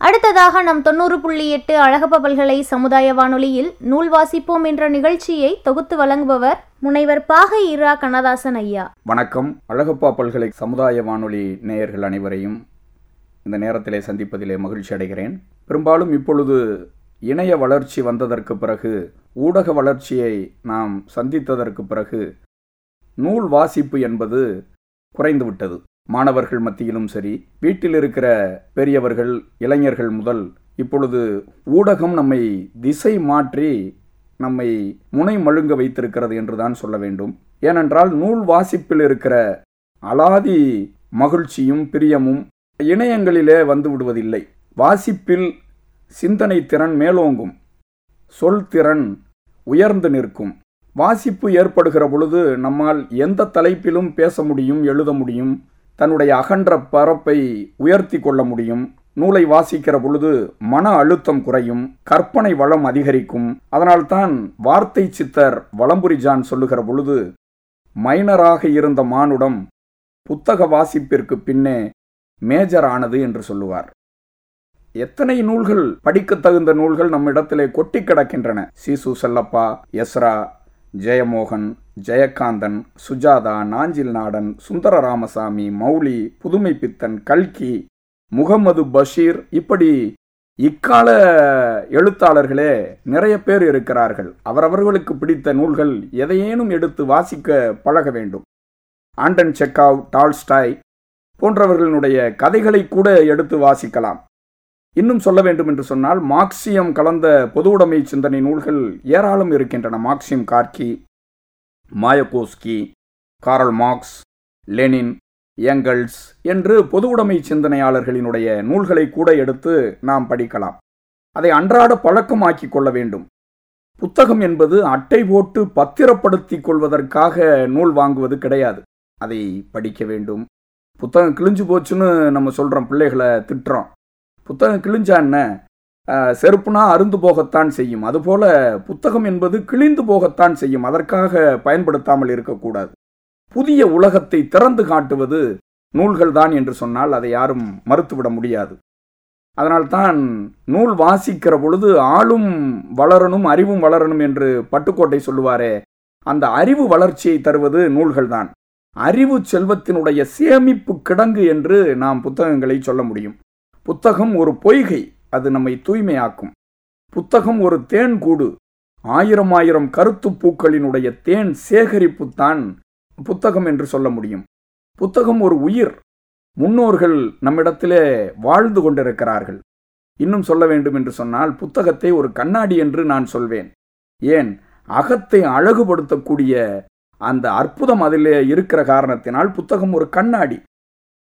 அடுத்ததாக நம் தொண்ணூறு புள்ளி எட்டு அழகப்ப பல்கலை சமுதாய வானொலியில் நூல் வாசிப்போம் என்ற நிகழ்ச்சியை தொகுத்து வழங்குபவர் முனைவர் பாகை இரா கண்ணதாசன் ஐயா. வணக்கம். அழகப்பா பல்கலை சமுதாய வானொலி நேயர்கள் அனைவரையும் இந்த நேரத்திலே சந்திப்பதிலே மகிழ்ச்சி அடைகிறேன். பெரும்பாலும் இப்பொழுது இணைய வளர்ச்சி வந்ததற்கு பிறகு ஊடக வளர்ச்சியை நாம் சந்தித்ததற்கு பிறகு நூல் வாசிப்பு என்பது குறைந்துவிட்டது மாணவர்கள் மத்தியிலும் சரி வீட்டில் இருக்கிற பெரியவர்கள் இளைஞர்கள் முதல் இப்பொழுது ஊடகம் நம்மை திசை மாற்றி நம்மை முனை மழுங்க வைத்திருக்கிறது என்றுதான் சொல்ல வேண்டும். ஏனென்றால் நூல் வாசிப்பில் இருக்கிற அலாதி மகிழ்ச்சியும் பிரியமும் இணையங்களிலே வந்து விடுவதில்லை. வாசிப்பில் சிந்தனை திறன் மேலோங்கும். சொல் திறன் உயர்ந்து நிற்கும். வாசிப்பு ஏற்படுகிற பொழுது நம்மால் எந்த தலைப்பிலும் பேச முடியும் எழுத முடியும் தன்னுடைய அகன்ற பரப்பை உயர்த்தி கொள்ள முடியும். நூலை வாசிக்கிற பொழுது மன அழுத்தம் குறையும் கற்பனை வளம் அதிகரிக்கும். அதனால்தான் வார்த்தை சித்தர் வளம்புரி ஜான் சொல்லுகிற பொழுது மைனராக இருந்த மானுடம் புத்தக வாசிப்பிற்கு பின்னே மேஜர் ஆனது என்று சொல்லுவார். எத்தனை நூல்கள் படிக்க தகுந்த நூல்கள் நம்மிடத்திலே கொட்டி கிடக்கின்றன. சிசு செல்லப்பா எஸ்ரா ஜெயமோகன் ஜெயகாந்தன் சுஜாதா நாஞ்சில் நாடன் சுந்தர ராமசாமி மௌலி புதுமை பித்தன் கல்கி முகமது பஷீர் இப்படி இக்கால எழுத்தாளர்களே நிறைய பேர் இருக்கிறார்கள். அவரவர்களுக்கு பிடித்த நூல்கள் எதையேனும் எடுத்து வாசிக்க பழக வேண்டும். ஆண்டன் செக்காவ் டால்ஸ்டாய் போன்றவர்களுடைய கதைகளை கூட எடுத்து வாசிக்கலாம். இன்னும் சொல்ல வேண்டும் என்று சொன்னால் மார்க்சியம் கலந்த பொது உடைமை சிந்தனை நூல்கள் ஏராளம் இருக்கின்றன. மார்க்சியம் Gorky Mayakovsky Karl Marx Lenin Engels என்று பொது உடைமை சிந்தனையாளர்களினுடைய நூல்களை கூட எடுத்து நாம் படிக்கலாம். அதை அன்றாட பழக்கமாக்கி கொள்ள வேண்டும். புத்தகம் என்பது அட்டை போட்டு பத்திரப்படுத்தி கொள்வதற்காக நூல் வாங்குவது கிடையாது. அதை படிக்க வேண்டும். புத்தகம் கிழிஞ்சு போச்சுன்னு நம்ம சொல்கிறோம் பிள்ளைகளை திட்டுறோம். புத்தகம் கிழிஞ்சா என்ன செருப்புனா அருந்து போகத்தான் செய்யும். அதுபோல புத்தகம் என்பது கிழிந்து போகத்தான் செய்யும். அதற்காக பயன்படுத்தாமல் இருக்கக்கூடாது. புதிய உலகத்தை திறந்து காட்டுவது நூல்கள் தான் என்று சொன்னால் அதை யாரும் மறுத்துவிட முடியாது. அதனால்தான் நூல் வாசிக்கிற பொழுது ஆளும் வளரணும் அறிவும் வளரணும் என்று பட்டுக்கோட்டை சொல்லுவாரே அந்த அறிவு வளர்ச்சியை தருவது நூல்கள் தான். அறிவு செல்வத்தினுடைய சேமிப்பு கிடங்கு என்று நாம் புத்தகங்களை சொல்ல முடியும். புத்தகம் ஒரு பொய்கை அது நம்மை தூய்மையாக்கும். புத்தகம் ஒரு தேன் கூடு ஆயிரம் ஆயிரம் கருத்து பூக்களினுடைய தேன் சேகரிப்பு தான் புத்தகம் என்று சொல்ல முடியும். புத்தகம் ஒரு உயிர் முன்னோர்கள் நம்மிடத்திலே வாழ்ந்து கொண்டிருக்கிறார்கள். இன்னும் சொல்ல வேண்டும் என்று சொன்னால் புத்தகத்தை ஒரு கண்ணாடி என்று நான் சொல்வேன். ஏன்? அகத்தை அழகுபடுத்தக்கூடிய அந்த அற்புதம் அதிலே இருக்கிற காரணத்தினால் புத்தகம் ஒரு கண்ணாடி.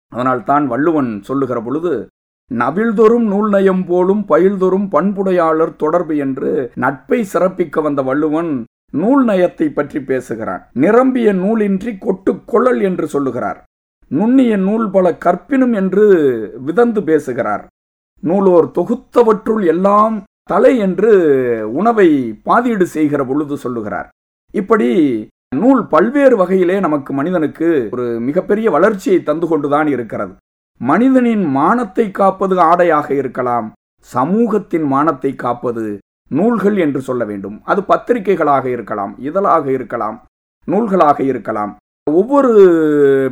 அதனால் தான் வள்ளுவன் சொல்லுகிற பொழுது நவிழ்தொரும் நூல் நயம் போலும் பயில்தொரும் பண்புடையாளர் தொடர்பு என்று நட்பை சிறப்பிக்க வந்த வள்ளுவன் நூல் நயத்தை பற்றி பேசுகிறான். நிரம்பிய நூலின்றி கொட்டு கொள்ளல் என்று சொல்லுகிறார். நுண்ணிய நூல் பல கற்பினும் என்று விதந்து பேசுகிறார். நூலோர் தொகுத்தவற்றுள் எல்லாம் தலை என்று உணவை பாதீடு செய்கிற பொழுது சொல்லுகிறார். இப்படி நூல் பல்வேறு வகையிலே நமக்கு மனிதனுக்கு ஒரு மிகப்பெரிய வளர்ச்சியை தந்து கொண்டுதான் இருக்கிறது. மனிதனின் மானத்தை காப்பது ஆடையாக இருக்கலாம். சமூகத்தின் மானத்தை காப்பது நூல்கள் என்று சொல்ல வேண்டும். அது பத்திரிகைகளாக இருக்கலாம் இதழாக இருக்கலாம் நூல்களாக இருக்கலாம். ஒவ்வொரு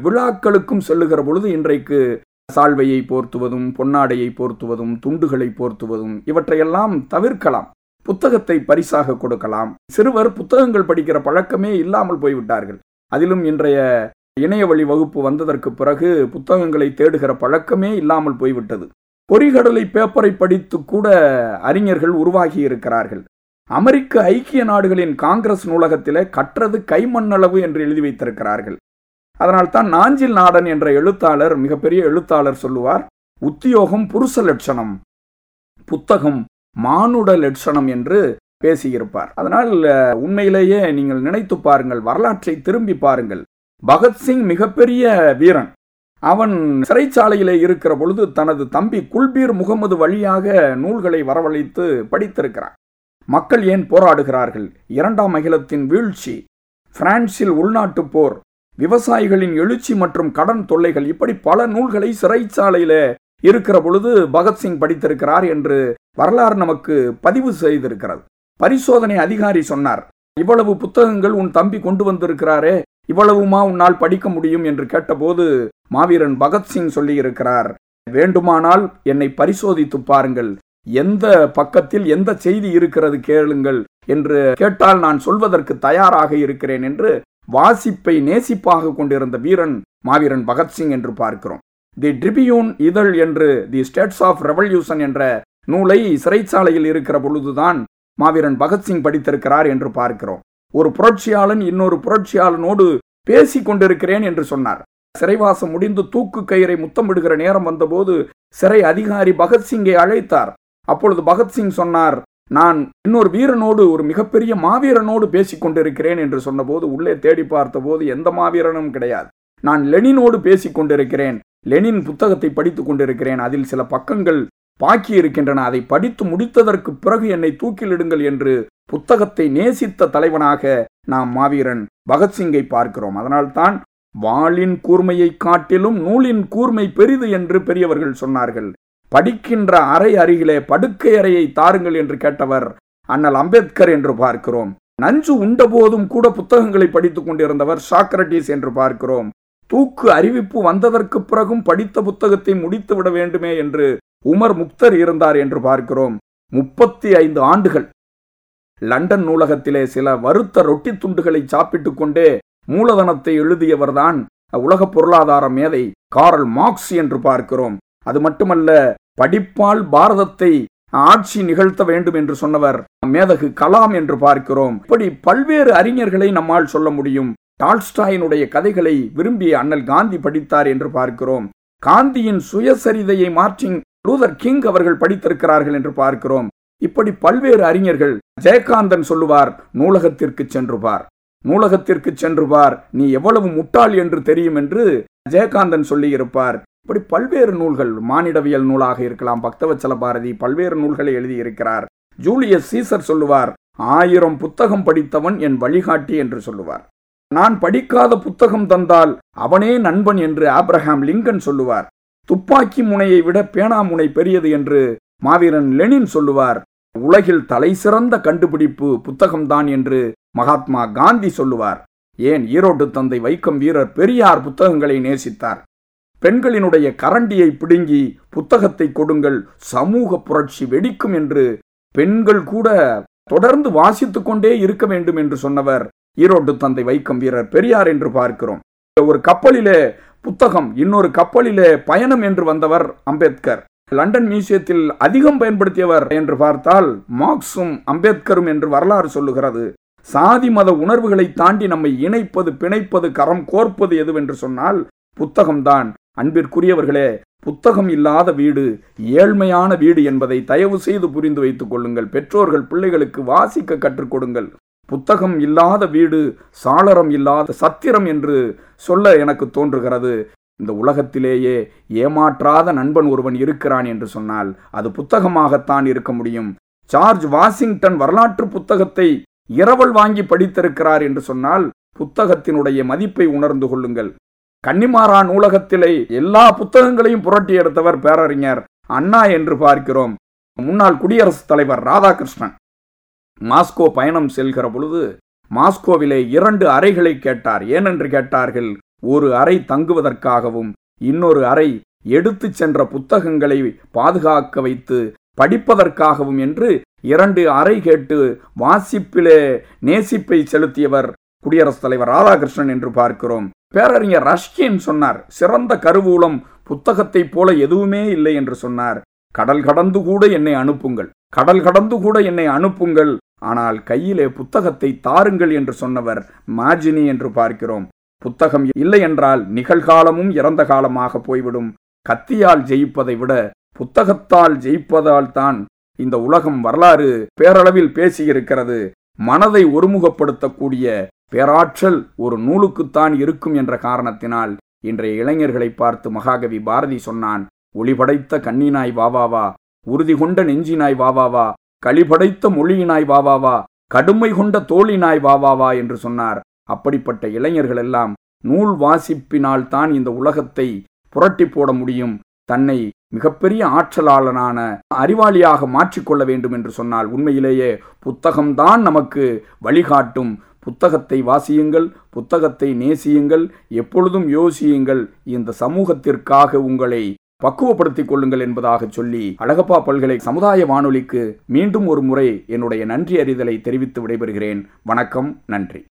விழாக்களுக்கும் செல்லுகிற பொழுது இன்றைக்கு சால்வையை போர்த்துவதும் பொன்னாடையை போர்த்துவதும் துண்டுகளை போர்த்துவதும் இவற்றையெல்லாம் தவிர்க்கலாம். புத்தகத்தை பரிசாக கொடுக்கலாம். சிறுவர் புத்தகங்கள் படிக்கிற பழக்கமே இல்லாமல் போய்விட்டார்கள். அதிலும் இன்றைய இணைய வழி வகுப்பு வந்ததற்கு பிறகு புத்தகங்களை தேடுகிற பழக்கமே இல்லாமல் போய்விட்டது. பொறிகடலை பேப்பரை படித்து கூட அறிஞர்கள் உருவாகி இருக்கிறார்கள். அமெரிக்க ஐக்கிய நாடுகளின் காங்கிரஸ் நூலகத்திலே கற்றது கைமண்ணளவு என்று எழுதி வைத்திருக்கிறார்கள். அதனால் தான் நாஞ்சில் நாடன் என்ற எழுத்தாளர் மிகப்பெரிய எழுத்தாளர் சொல்லுவார் உத்தியோகம் புருஷ லட்சணம் புத்தகம் மானுட லட்சணம் என்று பேசியிருப்பார். அதனால் உண்மையிலேயே நீங்கள் நினைத்து பாருங்கள் வரலாற்றை திரும்பி பாருங்கள். பகத்சிங் மிகப்பெரிய வீரன். அவன் சிறைச்சாலையிலே இருக்கிற பொழுது தனது தம்பி குல்பீர் முகமது வழியாக நூல்களை வரவழைத்து படித்திருக்கிறான் மக்கள் ஏன் போராடுகிறார்கள்? இரண்டாம் அகிலத்தின் வீழ்ச்சி பிரான்சில் உள்நாட்டு போர் விவசாயிகளின் எழுச்சி மற்றும் கடன் தொல்லைகள் இப்படி பல நூல்களை சிறைச்சாலையில இருக்கிற பொழுது பகத்சிங் படித்திருக்கிறார் என்று வரலாறு நமக்கு பதிவு செய்திருக்கிறது. பரிசோதனை அதிகாரி சொன்னார் இவ்வளவு புத்தகங்கள் உன் தம்பி கொண்டு வந்திருக்கிறாரே இவ்வளவுமா உன்னால் படிக்க முடியும் என்று கேட்டபோது மாவீரன் பகத்சிங் சொல்லியிருக்கிறார் வேண்டுமானால் என்னை பரிசோதித்து பாருங்கள். எந்த பக்கத்தில் எந்த செய்தி இருக்கிறது கேளுங்கள் என்று கேட்டால் நான் சொல்வதற்கு தயாராக இருக்கிறேன் என்று வாசிப்பை நேசிப்பாக கொண்டிருந்த வீரன் மாவீரன் பகத்சிங் என்று பார்க்கிறோம். தி ட்ரிபியூன் இதழ் என்று தி ஸ்டேட்ஸ் ஆஃப் ரெவல்யூஷன் என்ற நூலை சிறைச்சாலையில் இருக்கிற பொழுதுதான் மாவீரன் பகத்சிங் படித்திருக்கிறார் என்று பார்க்கிறோம். ஒரு புரட்சியாளன் இன்னொரு புரட்சியாளனோடு பேசி கொண்டிருக்கிறேன் என்று சொன்னார். சிறைவாசம் முடிந்து தூக்கு கயிறை முத்தமிடுகிற நேரம் வந்தபோது சிறை அதிகாரி பகத்சிங்கை அழைத்தார். அப்பொழுது பகத்சிங் சொன்னார் நான் இன்னொரு வீரனோடு ஒரு மிகப்பெரிய மாவீரனோடு பேசிக் கொண்டிருக்கிறேன் என்று சொன்னபோது உள்ளே தேடி பார்த்தபோது எந்த மாவீரனும் கிடையாது. நான் லெனினோடு பேசிக் கொண்டிருக்கிறேன் லெனின் புத்தகத்தை படித்துக் கொண்டிருக்கிறேன். அதில் சில பக்கங்கள் பாக்கி இருக்கின்றன. அதை படித்து முடித்ததற்கு பிறகு என்னை தூக்கிலிடுங்கள் என்று புத்தகத்தை நேசித்த தலைவனாக நாம் மாவீரன் பகத்சிங்கை பார்க்கிறோம். அதனால்தான் வாளின் கூர்மையை காட்டிலும் நூலின் கூர்மை பெரிது என்று பெரியவர்கள் சொன்னார்கள். படிக்கின்ற அறை அருகிலே படுக்கை அறையை தாருங்கள் என்று கேட்டவர் அண்ணல் அம்பேத்கர் என்று பார்க்கிறோம். நஞ்சு உண்ட போதும் கூட புத்தகங்களை படித்துக் கொண்டிருந்தவர் சாக்ரட்டிஸ் என்று பார்க்கிறோம். தூக்கு அறிவிப்பு வந்ததற்கு பிறகும் படித்த புத்தகத்தை முடித்து விட வேண்டுமே என்று உமர் முக்தர் இருந்தார் என்று பார்க்கிறோம். முப்பத்தி ஐந்து ஆண்டுகள். லண்டன் நூலகத்திலே சில வறுத்த ரொட்டி துண்டுகளை சாப்பிட்டுக் கொண்டே மூலதனத்தை எழுதியவர்தான் உலக பொருளாதார மேதை காரல் மார்க்ஸ் என்று பார்க்கிறோம். அது மட்டுமல்ல படிப்பால் பாரதத்தை ஆட்சி நிகழ்த்த வேண்டும் என்று சொன்னவர் மேதகு கலாம் என்று பார்க்கிறோம். இப்படி பல்வேறு அறிஞர்களை நம்மால் சொல்ல முடியும். டால்ஸ்டாயினுடைய கதைகளை விரும்பிய அண்ணல் காந்தி படித்தார் என்று பார்க்கிறோம். காந்தியின் சுயசரிதையை மார்டின் லூதர் கிங் அவர்கள் படித்திருக்கிறார்கள் என்று பார்க்கிறோம். இப்படி பல்வேறு அறிஞர்கள் ஜெயகாந்தன் சொல்லுவார் நூலகத்திற்கு சென்று பார் நூலகத்திற்கு சென்று பார் நீ எவ்வளவு முட்டாள் என்று தெரியும் என்று ஜெயகாந்தன் சொல்லியிருப்பார். இப்படி பல்வேறு நூல்கள் மானிடவியல் நூலாக இருக்கலாம் பக்தவச்சல பாரதி பல்வேறு நூல்களை எழுதியிருக்கிறார். ஜூலியஸ் சீசர் சொல்லுவார் ஆயிரம் புத்தகம் படித்தவன் என் வழிகாட்டி என்று சொல்லுவார். நான் படிக்காத புத்தகம் தந்தால் அவனே நண்பன் என்று ஆப்ரஹாம் லிங்கன் சொல்லுவார். துப்பாக்கி முனையை விட பேனா முனை பெரியது என்று மாவீரன் லெனின் சொல்லுவார். உலகில் தலை சிறந்த கண்டுபிடிப்பு புத்தகம்தான் என்று மகாத்மா காந்தி சொல்லுவார். ஏன் ஈரோட்டு தந்தை வைக்கம் வீரர் பெரியார் புத்தகங்களை நேசித்தார்? பெண்களினுடைய கரண்டியை பிடுங்கி புத்தகத்தை கொடுங்கள் சமூக புரட்சி வெடிக்கும் என்று பெண்கள் கூட தொடர்ந்து வாசித்துக்கொண்டே இருக்க வேண்டும் என்று சொன்னவர் ஈரோட்டு தந்தை வைக்கம் வீரர் பெரியார் என்று பார்க்கிறோம். ஒரு கப்பலிலே புத்தகம் இன்னொரு கப்பலிலே பயணம் என்று வந்தவர் அம்பேத்கர். லண்டன் மியூசியத்தில் அதிகம் பயன்படுத்தியவர் என்று பார்த்தால் மார்க்ஸும் அம்பேத்கரும் என்று வரலாறு சொல்லுகிறது. சாதி மத உணர்வுகளை தாண்டி நம்மை இணைப்பது பிணைப்பது கரம் கோர்ப்பது எதுவென்று சொன்னால் புத்தகம்தான். அன்பிற்குரியவர்களே புத்தகம் இல்லாத வீடு ஏழ்மையான வீடு என்பதை தயவு செய்து புரிந்து வைத்துக் கொள்ளுங்கள். பெற்றோர்கள் பிள்ளைகளுக்கு வாசிக்க கற்றுக் கொடுங்கள். புத்தகம் இல்லாத வீடு சாளரம் இல்லாத சத்திரம் என்று சொல்ல எனக்கு தோன்றுகிறது. இந்த உலகத்திலேயே ஏமாற்றாத நண்பன் ஒருவன் இருக்கிறான் என்று சொன்னால் அது புத்தகமாகத்தான் இருக்க முடியும். ஜார்ஜ் வாஷிங்டன் வரலாற்று புத்தகத்தை இரவல் வாங்கி படித்திருக்கிறார் என்று சொன்னால் புத்தகத்தினுடைய மதிப்பை உணர்ந்து கொள்ளுங்கள். கன்னிமாரா நூலகத்திலே எல்லா புத்தகங்களையும் புரட்டி எடுத்தவர் பேரறிஞர் அண்ணா என்று பார்க்கிறோம். முன்னாள் குடியரசுத் தலைவர் ராதாகிருஷ்ணன். மாஸ்கோ பயணம் செல்கிற பொழுது மாஸ்கோவிலே இரண்டு அறைகளை கேட்டார். ஏனென்று கேட்டார்கள் ஒரு அறை தங்குவதற்காகவும் இன்னொரு அறை எடுத்துச் சென்ற புத்தகங்களை பாதுகாக்க வைத்து படிப்பதற்காகவும் என்று இரண்டு அறை கேட்டு வாசிப்பிலே நேசிப்பை செலுத்தியவர் குடியரசுத் தலைவர் ராதாகிருஷ்ணன் என்று பார்க்கிறோம். பேரறிஞர் ரஷ்கின் சொன்னார் சிறந்த கருவூலம் புத்தகத்தைப் போல எதுவுமே இல்லை என்று சொன்னார். கடல் கடந்து கூட என்னை அனுப்புங்கள். கடல் கடந்து கூட என்னை அனுப்புங்கள். ஆனால் கையிலே புத்தகத்தை தாருங்கள் என்று சொன்னவர் மாஜினி என்று பார்க்கிறோம். புத்தகம் இல்லை என்றால் நிகழ்காலமும் இறந்த காலமாக போய்விடும். கத்தியால் ஜெயிப்பதை விட புத்தகத்தால் ஜெயிப்பதால் தான் இந்த உலகம் வரலாறு பேரளவில் பேசியிருக்கிறது. மனதை ஒருமுகப்படுத்தக்கூடிய பேராற்றல் ஒரு நூலுக்குத்தான் இருக்கும் என்ற காரணத்தினால் இன்றைய இளைஞர்களை பார்த்து மகாகவி பாரதி சொன்னான் ஒளிபடைத்த கண்ணினாய் வாவாவா உறுதி கொண்ட நெஞ்சினாய் வாவாவா களிபடைத்த மொழியினாய் வாவாவா கடுமை கொண்ட தோழினாய் வாவாவா என்று சொன்னார். அப்படிப்பட்ட இளைஞர்கள் எல்லாம் நூல் வாசிப்பினால் தான் இந்த உலகத்தை புரட்டி போட முடியும். தன்னை மிகப்பெரிய ஆற்றலாளனான அறிவாளியாக மாற்றிக்கொள்ள வேண்டும் என்று சொன்னால் உண்மையிலேயே புத்தகம்தான் நமக்கு வழிகாட்டும். புத்தகத்தை வாசியுங்கள் புத்தகத்தை நேசியுங்கள் எப்பொழுதும் யோசியுங்கள். இந்த சமூகத்திற்காக உங்களை பக்குவப்படுத்திக் கொள்ளுங்கள் என்பதாக சொல்லி அழகப்பா பல்கலை சமுதாய வானொலிக்கு மீண்டும் ஒரு முறை என்னுடைய நன்றி அறிதலை தெரிவித்து விடைபெறுகிறேன். வணக்கம் நன்றி.